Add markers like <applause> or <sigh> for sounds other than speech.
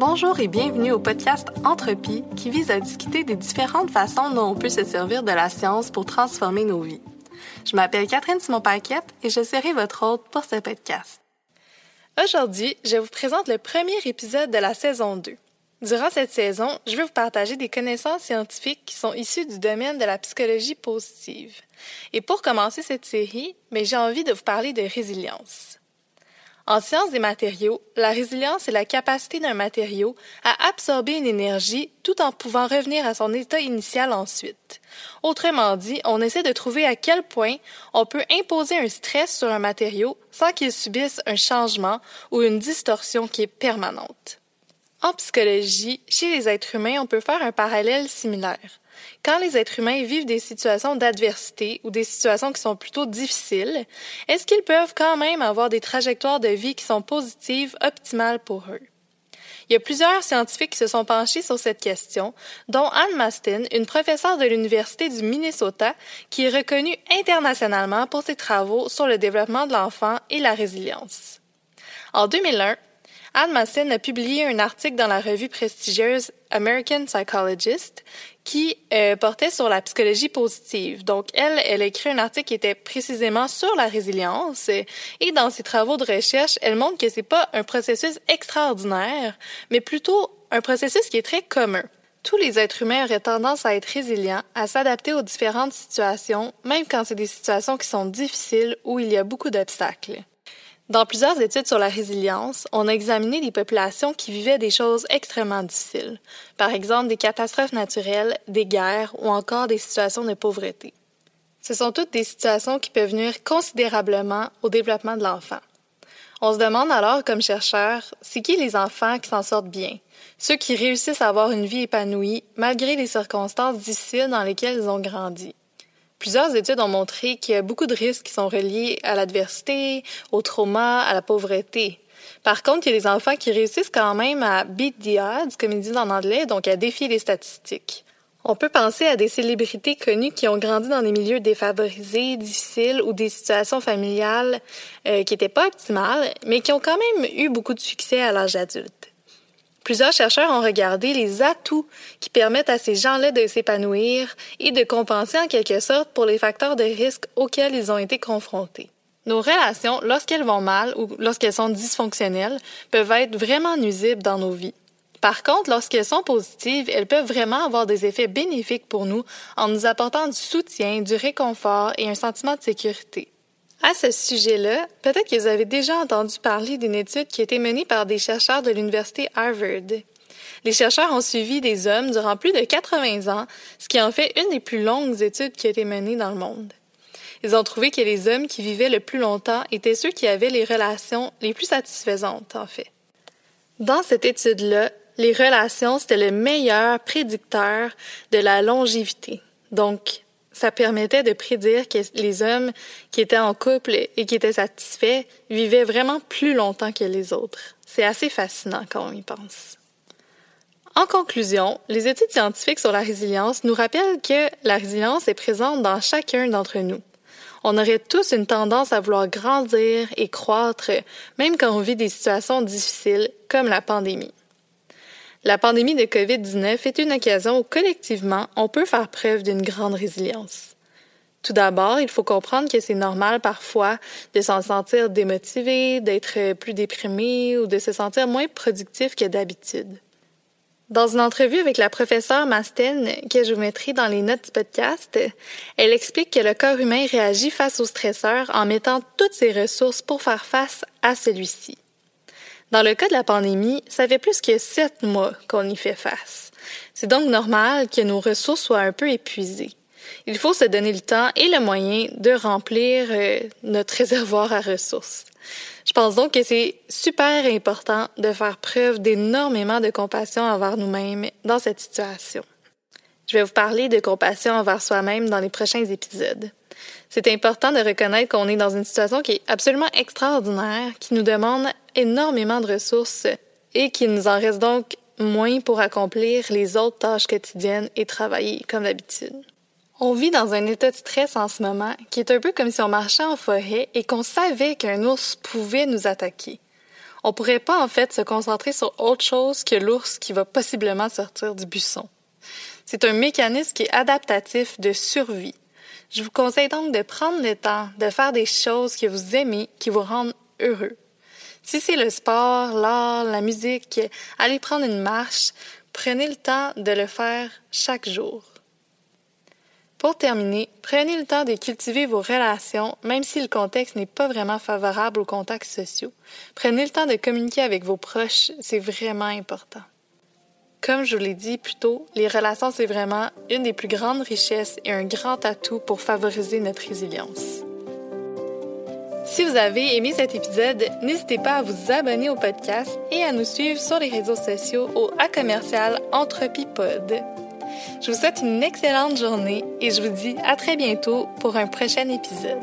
Bonjour et bienvenue au podcast Entropie qui vise à discuter des différentes façons dont on peut se servir de la science pour transformer nos vies. Je m'appelle Catherine Simon-Paquette et je serai votre hôte pour ce podcast. Aujourd'hui, je vous présente le premier épisode de la saison 2. Durant cette saison, je vais vous partager des connaissances scientifiques qui sont issues du domaine de la psychologie positive. Et pour commencer cette série, j'ai envie de vous parler de résilience. En sciences des matériaux, la résilience est la capacité d'un matériau à absorber une énergie tout en pouvant revenir à son état initial ensuite. Autrement dit, on essaie de trouver à quel point on peut imposer un stress sur un matériau sans qu'il subisse un changement ou une distorsion qui est permanente. En psychologie, chez les êtres humains, on peut faire un parallèle similaire. Quand les êtres humains vivent des situations d'adversité ou des situations qui sont plutôt difficiles, est-ce qu'ils peuvent quand même avoir des trajectoires de vie qui sont positives, optimales pour eux? Il y a plusieurs scientifiques qui se sont penchés sur cette question, dont Anne Mastin, une professeure de l'Université du Minnesota, qui est reconnue internationalement pour ses travaux sur le développement de l'enfant et la résilience. En 2001, Anne Mastin a publié un article dans la revue prestigieuse American Psychologist qui euh, portait sur la psychologie positive. Donc, elle, elle a écrit un article qui était précisément sur la résilience et dans ses travaux de recherche, elle montre que c'est pas un processus extraordinaire, mais plutôt un processus qui est très commun. Tous les êtres humains auraient tendance à être résilients, à s'adapter aux différentes situations, même quand c'est des situations qui sont difficiles ou il y a beaucoup d'obstacles. Dans plusieurs études sur la résilience, on a examiné des populations qui vivaient des choses extrêmement difficiles, par exemple des catastrophes naturelles, des guerres ou encore des situations de pauvreté. Ce sont toutes des situations qui peuvent nuire considérablement au développement de l'enfant. On se demande alors, comme chercheurs, c'est qui les enfants qui s'en sortent bien, ceux qui réussissent à avoir une vie épanouie malgré les circonstances difficiles dans lesquelles ils ont grandi. Plusieurs études ont montré qu'il y a beaucoup de risques qui sont reliés à l'adversité, au trauma, à la pauvreté. Par contre, il y a des enfants qui réussissent quand même à beat the odds, comme ils disent en anglais, donc à défier les statistiques. On peut penser à des célébrités connues qui ont grandi dans des milieux défavorisés, difficiles ou des situations familiales euh, qui n'étaient pas optimales, mais qui ont quand même eu beaucoup de succès à l'âge adulte. Plusieurs chercheurs ont regardé les atouts qui permettent à ces gens-là de s'épanouir et de compenser en quelque sorte pour les facteurs de risque auxquels ils ont été confrontés. Nos relations, lorsqu'elles vont mal ou lorsqu'elles sont dysfonctionnelles, peuvent être vraiment nuisibles dans nos vies. Par contre, lorsqu'elles sont positives, elles peuvent vraiment avoir des effets bénéfiques pour nous en nous apportant du soutien, du réconfort et un sentiment de sécurité. À ce sujet-là, peut-être que vous avez déjà entendu parler d'une étude qui a été menée par des chercheurs de l'université Harvard. Les chercheurs ont suivi des hommes durant plus de 80 ans, ce qui en fait une des plus longues études qui a été menée dans le monde. Ils ont trouvé que les hommes qui vivaient le plus longtemps étaient ceux qui avaient les relations les plus satisfaisantes, en fait. Dans cette étude-là, les relations, c'était le meilleur prédicteur de la longévité. Donc, ça permettait de prédire que les hommes qui étaient en couple et qui étaient satisfaits vivaient vraiment plus longtemps que les autres. C'est assez fascinant quand on y pense. En conclusion, les études scientifiques sur la résilience nous rappellent que la résilience est présente dans chacun d'entre nous. On aurait tous une tendance à vouloir grandir et croître, même quand on vit des situations difficiles comme la pandémie. La pandémie de COVID-19 est une occasion où collectivement, on peut faire preuve d'une grande résilience. Tout d'abord, il faut comprendre que c'est normal parfois de s'en sentir démotivé, d'être plus déprimé ou de se sentir moins productif que d'habitude. Dans une entrevue avec la professeure Masten, que je vous mettrai dans les notes du podcast, elle explique que le corps humain réagit face au stresseur en mettant toutes ses ressources pour faire face à celui-ci. Dans le cas de la pandémie, ça fait plus que sept mois qu'on y fait face. C'est donc normal que nos ressources soient un peu épuisées. Il faut se donner le temps et le moyen de remplir euh, notre <laughs> réservoir à ressources. Je pense donc que c'est super important de faire preuve d'énormément de compassion envers nous-mêmes dans cette situation. Je vais vous parler de compassion envers soi-même dans les prochains épisodes. C'est important de reconnaître qu'on est dans une situation qui est absolument extraordinaire, qui nous demande énormément de ressources et qu'il nous en reste donc moins pour accomplir les autres tâches quotidiennes et travailler comme d'habitude. On vit dans un état de stress en ce moment qui est un peu comme si on marchait en forêt et qu'on savait qu'un ours pouvait nous attaquer. On pourrait pas en fait se concentrer sur autre chose que l'ours qui va possiblement sortir du buisson. C'est un mécanisme qui est adaptatif de survie. Je vous conseille donc de prendre le temps de faire des choses que vous aimez, qui vous rendent heureux. Si c'est le sport, l'art, la musique, aller prendre une marche, prenez le temps de le faire chaque jour. Pour terminer, prenez le temps de cultiver vos relations, même si le contexte n'est pas vraiment favorable aux contacts sociaux. Prenez le temps de communiquer avec vos proches, c'est vraiment important. Comme je vous l'ai dit plus tôt, les relations, c'est vraiment une des plus grandes richesses et un grand atout pour favoriser notre résilience. Si vous avez aimé cet épisode, n'hésitez pas à vous abonner au podcast et à nous suivre sur les réseaux sociaux au A commercial Entropipod. Je vous souhaite une excellente journée et je vous dis à très bientôt pour un prochain épisode.